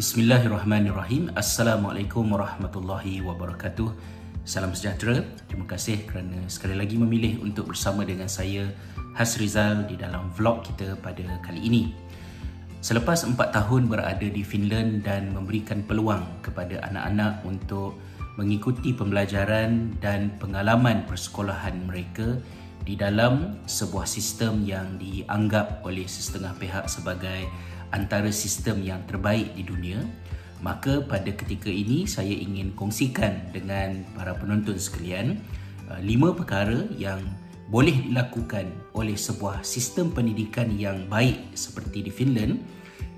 Bismillahirrahmanirrahim. Assalamualaikum warahmatullahi wabarakatuh. Salam sejahtera. Terima kasih kerana sekali lagi memilih untuk bersama dengan saya Has Rizal di dalam vlog kita pada kali ini. Selepas empat tahun berada di Finland dan memberikan peluang kepada anak-anak untuk mengikuti pembelajaran dan pengalaman persekolahan mereka di dalam sebuah sistem yang dianggap oleh setengah pihak sebagai antara sistem yang terbaik di dunia maka pada ketika ini saya ingin kongsikan dengan para penonton sekalian uh, lima perkara yang boleh dilakukan oleh sebuah sistem pendidikan yang baik seperti di Finland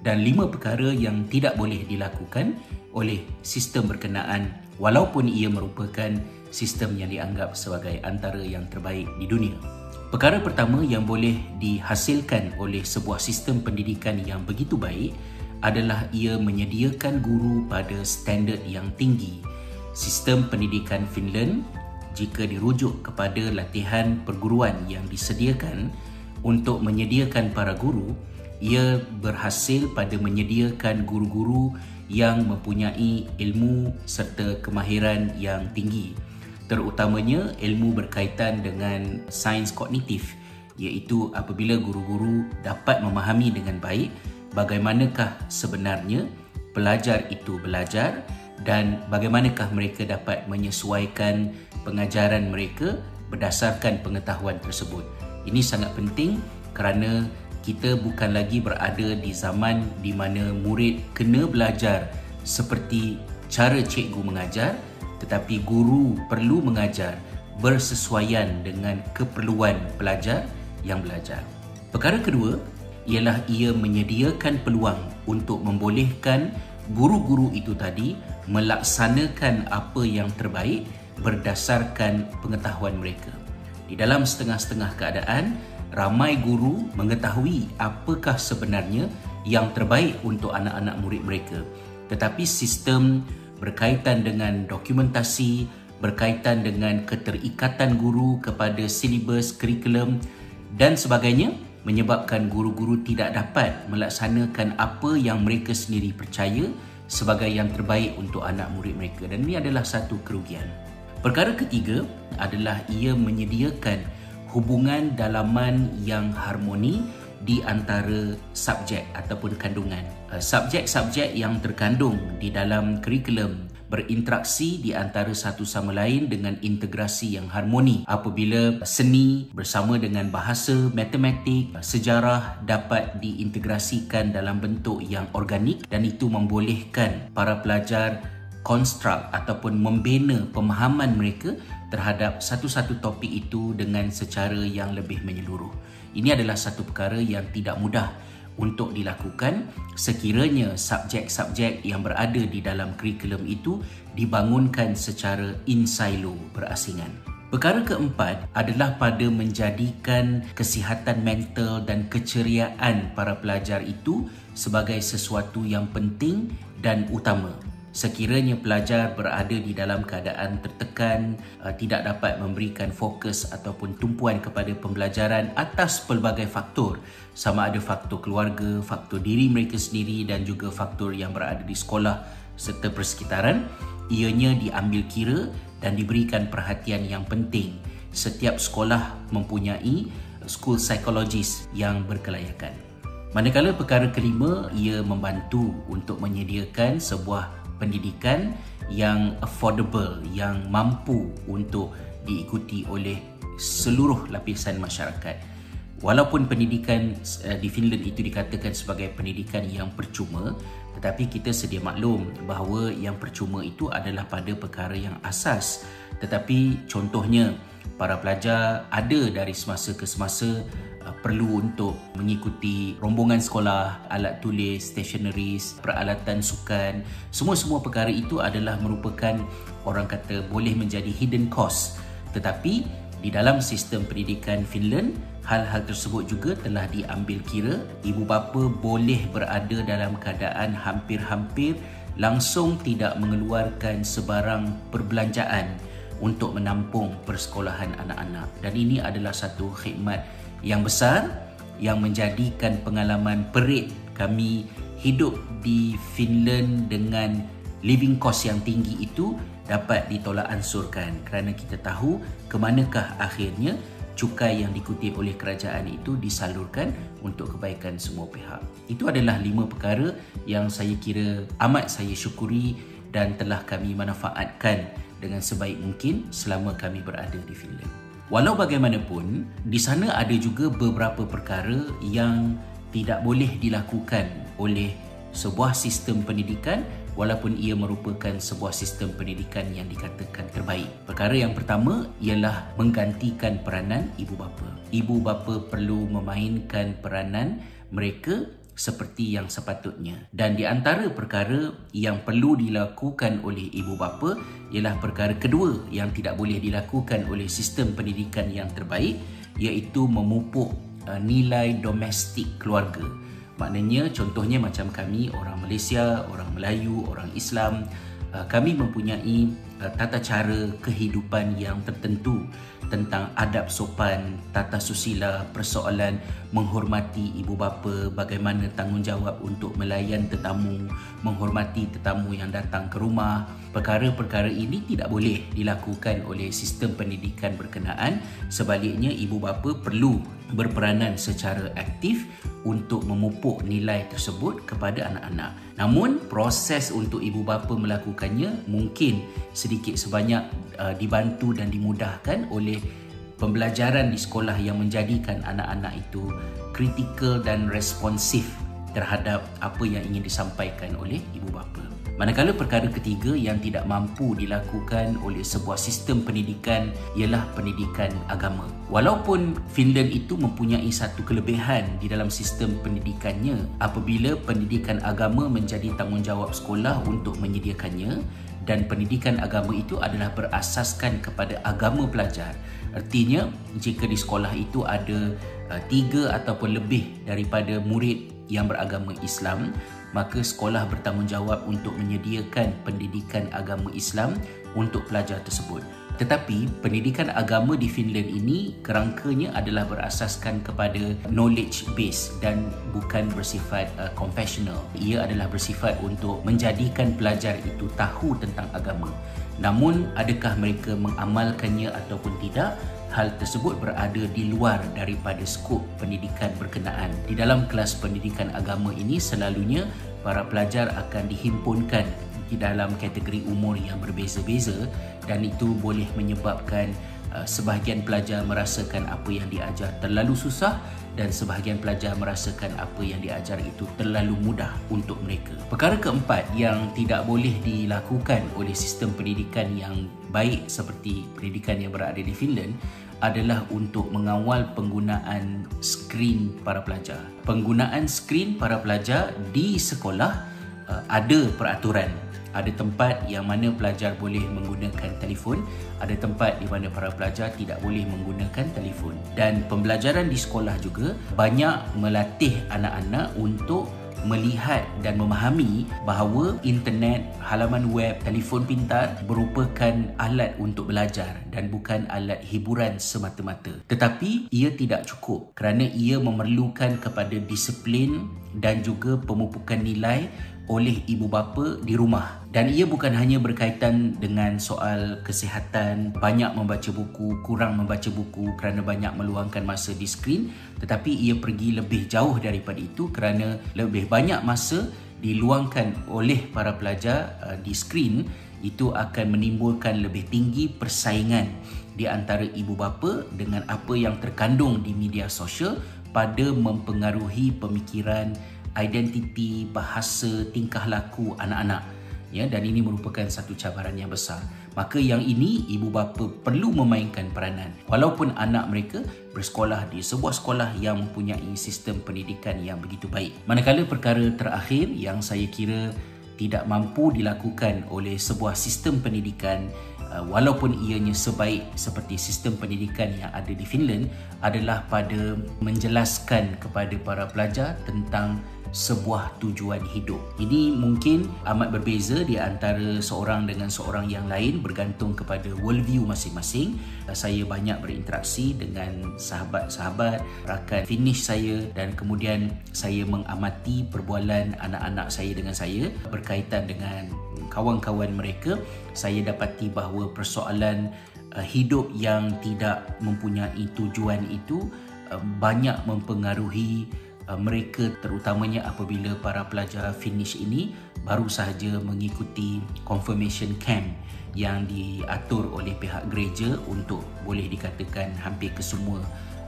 dan lima perkara yang tidak boleh dilakukan oleh sistem berkenaan walaupun ia merupakan sistem yang dianggap sebagai antara yang terbaik di dunia. Perkara pertama yang boleh dihasilkan oleh sebuah sistem pendidikan yang begitu baik adalah ia menyediakan guru pada standard yang tinggi. Sistem pendidikan Finland jika dirujuk kepada latihan perguruan yang disediakan untuk menyediakan para guru, ia berhasil pada menyediakan guru-guru yang mempunyai ilmu serta kemahiran yang tinggi terutamanya ilmu berkaitan dengan sains kognitif iaitu apabila guru-guru dapat memahami dengan baik bagaimanakah sebenarnya pelajar itu belajar dan bagaimanakah mereka dapat menyesuaikan pengajaran mereka berdasarkan pengetahuan tersebut. Ini sangat penting kerana kita bukan lagi berada di zaman di mana murid kena belajar seperti cara cikgu mengajar tetapi guru perlu mengajar bersesuaian dengan keperluan pelajar yang belajar. Perkara kedua ialah ia menyediakan peluang untuk membolehkan guru-guru itu tadi melaksanakan apa yang terbaik berdasarkan pengetahuan mereka. Di dalam setengah-setengah keadaan, ramai guru mengetahui apakah sebenarnya yang terbaik untuk anak-anak murid mereka. Tetapi sistem berkaitan dengan dokumentasi, berkaitan dengan keterikatan guru kepada silibus, kurikulum dan sebagainya menyebabkan guru-guru tidak dapat melaksanakan apa yang mereka sendiri percaya sebagai yang terbaik untuk anak murid mereka dan ini adalah satu kerugian. Perkara ketiga adalah ia menyediakan hubungan dalaman yang harmoni di antara subjek ataupun kandungan. Uh, subjek-subjek yang terkandung di dalam kurikulum berinteraksi di antara satu sama lain dengan integrasi yang harmoni apabila seni bersama dengan bahasa, matematik, sejarah dapat diintegrasikan dalam bentuk yang organik dan itu membolehkan para pelajar konstruk ataupun membina pemahaman mereka terhadap satu-satu topik itu dengan secara yang lebih menyeluruh. Ini adalah satu perkara yang tidak mudah untuk dilakukan sekiranya subjek-subjek yang berada di dalam kurikulum itu dibangunkan secara in silo berasingan. Perkara keempat adalah pada menjadikan kesihatan mental dan keceriaan para pelajar itu sebagai sesuatu yang penting dan utama sekiranya pelajar berada di dalam keadaan tertekan, uh, tidak dapat memberikan fokus ataupun tumpuan kepada pembelajaran atas pelbagai faktor, sama ada faktor keluarga, faktor diri mereka sendiri dan juga faktor yang berada di sekolah serta persekitaran, ianya diambil kira dan diberikan perhatian yang penting. Setiap sekolah mempunyai school psychologist yang berkelayakan. Manakala perkara kelima, ia membantu untuk menyediakan sebuah pendidikan yang affordable yang mampu untuk diikuti oleh seluruh lapisan masyarakat. Walaupun pendidikan uh, di Finland itu dikatakan sebagai pendidikan yang percuma tetapi kita sedia maklum bahawa yang percuma itu adalah pada perkara yang asas. Tetapi contohnya para pelajar ada dari semasa ke semasa Uh, perlu untuk mengikuti rombongan sekolah, alat tulis, stationeries, peralatan sukan. Semua-semua perkara itu adalah merupakan orang kata boleh menjadi hidden cost. Tetapi di dalam sistem pendidikan Finland, hal-hal tersebut juga telah diambil kira. Ibu bapa boleh berada dalam keadaan hampir-hampir langsung tidak mengeluarkan sebarang perbelanjaan untuk menampung persekolahan anak-anak. Dan ini adalah satu khidmat yang besar yang menjadikan pengalaman perit kami hidup di Finland dengan living cost yang tinggi itu dapat ditolak ansurkan kerana kita tahu ke manakah akhirnya cukai yang dikutip oleh kerajaan itu disalurkan untuk kebaikan semua pihak. Itu adalah lima perkara yang saya kira amat saya syukuri dan telah kami manfaatkan dengan sebaik mungkin selama kami berada di Finland. Walau bagaimanapun, di sana ada juga beberapa perkara yang tidak boleh dilakukan oleh sebuah sistem pendidikan walaupun ia merupakan sebuah sistem pendidikan yang dikatakan terbaik. Perkara yang pertama ialah menggantikan peranan ibu bapa. Ibu bapa perlu memainkan peranan mereka seperti yang sepatutnya. Dan di antara perkara yang perlu dilakukan oleh ibu bapa ialah perkara kedua yang tidak boleh dilakukan oleh sistem pendidikan yang terbaik iaitu memupuk uh, nilai domestik keluarga. Maknanya contohnya macam kami orang Malaysia, orang Melayu, orang Islam, kami mempunyai uh, tata cara kehidupan yang tertentu tentang adab sopan, tata susila, persoalan menghormati ibu bapa, bagaimana tanggungjawab untuk melayan tetamu, menghormati tetamu yang datang ke rumah. Perkara-perkara ini tidak boleh dilakukan oleh sistem pendidikan berkenaan. Sebaliknya, ibu bapa perlu berperanan secara aktif untuk memupuk nilai tersebut kepada anak-anak. Namun proses untuk ibu bapa melakukannya mungkin sedikit sebanyak uh, dibantu dan dimudahkan oleh pembelajaran di sekolah yang menjadikan anak-anak itu kritikal dan responsif terhadap apa yang ingin disampaikan oleh ibu bapa. Manakala perkara ketiga yang tidak mampu dilakukan oleh sebuah sistem pendidikan ialah pendidikan agama. Walaupun Finland itu mempunyai satu kelebihan di dalam sistem pendidikannya apabila pendidikan agama menjadi tanggungjawab sekolah untuk menyediakannya dan pendidikan agama itu adalah berasaskan kepada agama pelajar. Artinya jika di sekolah itu ada uh, tiga ataupun lebih daripada murid yang beragama Islam maka sekolah bertanggungjawab untuk menyediakan pendidikan agama Islam untuk pelajar tersebut. Tetapi pendidikan agama di Finland ini kerangkanya adalah berasaskan kepada knowledge base dan bukan bersifat uh, confessional. Ia adalah bersifat untuk menjadikan pelajar itu tahu tentang agama. Namun adakah mereka mengamalkannya ataupun tidak? Hal tersebut berada di luar daripada skop pendidikan berkenaan. Di dalam kelas pendidikan agama ini selalunya para pelajar akan dihimpunkan di dalam kategori umur yang berbeza-beza dan itu boleh menyebabkan uh, sebahagian pelajar merasakan apa yang diajar terlalu susah dan sebahagian pelajar merasakan apa yang diajar itu terlalu mudah untuk mereka. Perkara keempat yang tidak boleh dilakukan oleh sistem pendidikan yang baik seperti pendidikan yang berada di Finland adalah untuk mengawal penggunaan skrin para pelajar. Penggunaan skrin para pelajar di sekolah uh, ada peraturan. Ada tempat yang mana pelajar boleh menggunakan telefon, ada tempat di mana para pelajar tidak boleh menggunakan telefon. Dan pembelajaran di sekolah juga banyak melatih anak-anak untuk melihat dan memahami bahawa internet, halaman web, telefon pintar merupakan alat untuk belajar dan bukan alat hiburan semata-mata. Tetapi ia tidak cukup kerana ia memerlukan kepada disiplin dan juga pemupukan nilai oleh ibu bapa di rumah dan ia bukan hanya berkaitan dengan soal kesihatan banyak membaca buku kurang membaca buku kerana banyak meluangkan masa di skrin tetapi ia pergi lebih jauh daripada itu kerana lebih banyak masa diluangkan oleh para pelajar uh, di skrin itu akan menimbulkan lebih tinggi persaingan di antara ibu bapa dengan apa yang terkandung di media sosial pada mempengaruhi pemikiran identiti, bahasa, tingkah laku anak-anak. Ya, dan ini merupakan satu cabaran yang besar. Maka yang ini ibu bapa perlu memainkan peranan. Walaupun anak mereka bersekolah di sebuah sekolah yang mempunyai sistem pendidikan yang begitu baik. Manakala perkara terakhir yang saya kira tidak mampu dilakukan oleh sebuah sistem pendidikan uh, walaupun ianya sebaik seperti sistem pendidikan yang ada di Finland adalah pada menjelaskan kepada para pelajar tentang sebuah tujuan hidup. Ini mungkin amat berbeza di antara seorang dengan seorang yang lain bergantung kepada worldview masing-masing. Saya banyak berinteraksi dengan sahabat-sahabat, rakan finish saya dan kemudian saya mengamati perbualan anak-anak saya dengan saya berkaitan dengan kawan-kawan mereka. Saya dapati bahawa persoalan uh, hidup yang tidak mempunyai tujuan itu uh, banyak mempengaruhi Uh, mereka terutamanya apabila para pelajar finish ini baru sahaja mengikuti confirmation camp yang diatur oleh pihak gereja untuk boleh dikatakan hampir kesemua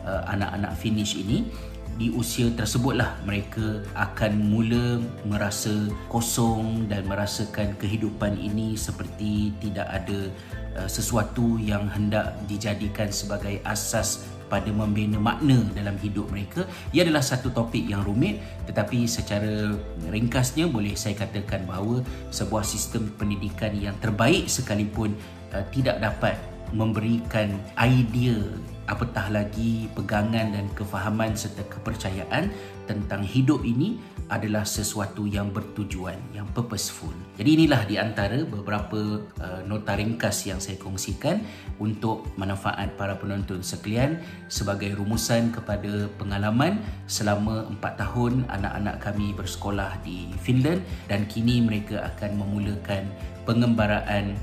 uh, anak-anak finish ini. Di usia tersebutlah mereka akan mula merasa kosong dan merasakan kehidupan ini seperti tidak ada uh, sesuatu yang hendak dijadikan sebagai asas pada membina makna dalam hidup mereka. Ia adalah satu topik yang rumit tetapi secara ringkasnya boleh saya katakan bahawa sebuah sistem pendidikan yang terbaik sekalipun uh, tidak dapat memberikan idea apatah lagi pegangan dan kefahaman serta kepercayaan tentang hidup ini adalah sesuatu yang bertujuan, yang purposeful. Jadi inilah di antara beberapa uh, nota ringkas yang saya kongsikan untuk manfaat para penonton sekalian sebagai rumusan kepada pengalaman selama 4 tahun anak-anak kami bersekolah di Finland dan kini mereka akan memulakan pengembaraan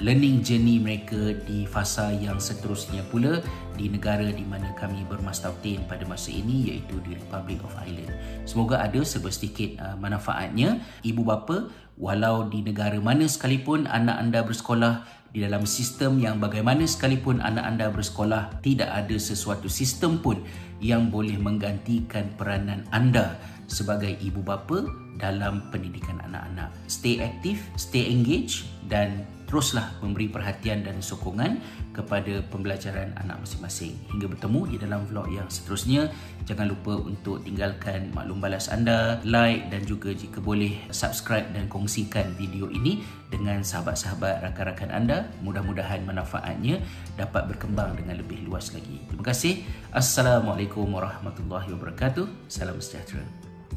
learning journey mereka di fasa yang seterusnya pula di negara di mana kami bermastautin pada masa ini iaitu di Republic of Ireland. Semoga ada sedikit uh, manfaatnya ibu bapa walau di negara mana sekalipun anak anda bersekolah di dalam sistem yang bagaimana sekalipun anak anda bersekolah tidak ada sesuatu sistem pun yang boleh menggantikan peranan anda sebagai ibu bapa dalam pendidikan anak-anak. Stay aktif, stay engaged dan teruslah memberi perhatian dan sokongan kepada pembelajaran anak masing-masing. Hingga bertemu di dalam vlog yang seterusnya, jangan lupa untuk tinggalkan maklum balas anda, like dan juga jika boleh subscribe dan kongsikan video ini dengan sahabat-sahabat rakan-rakan anda. Mudah-mudahan manfaatnya dapat berkembang dengan lebih luas lagi. Terima kasih. Assalamualaikum warahmatullahi wabarakatuh. Salam sejahtera.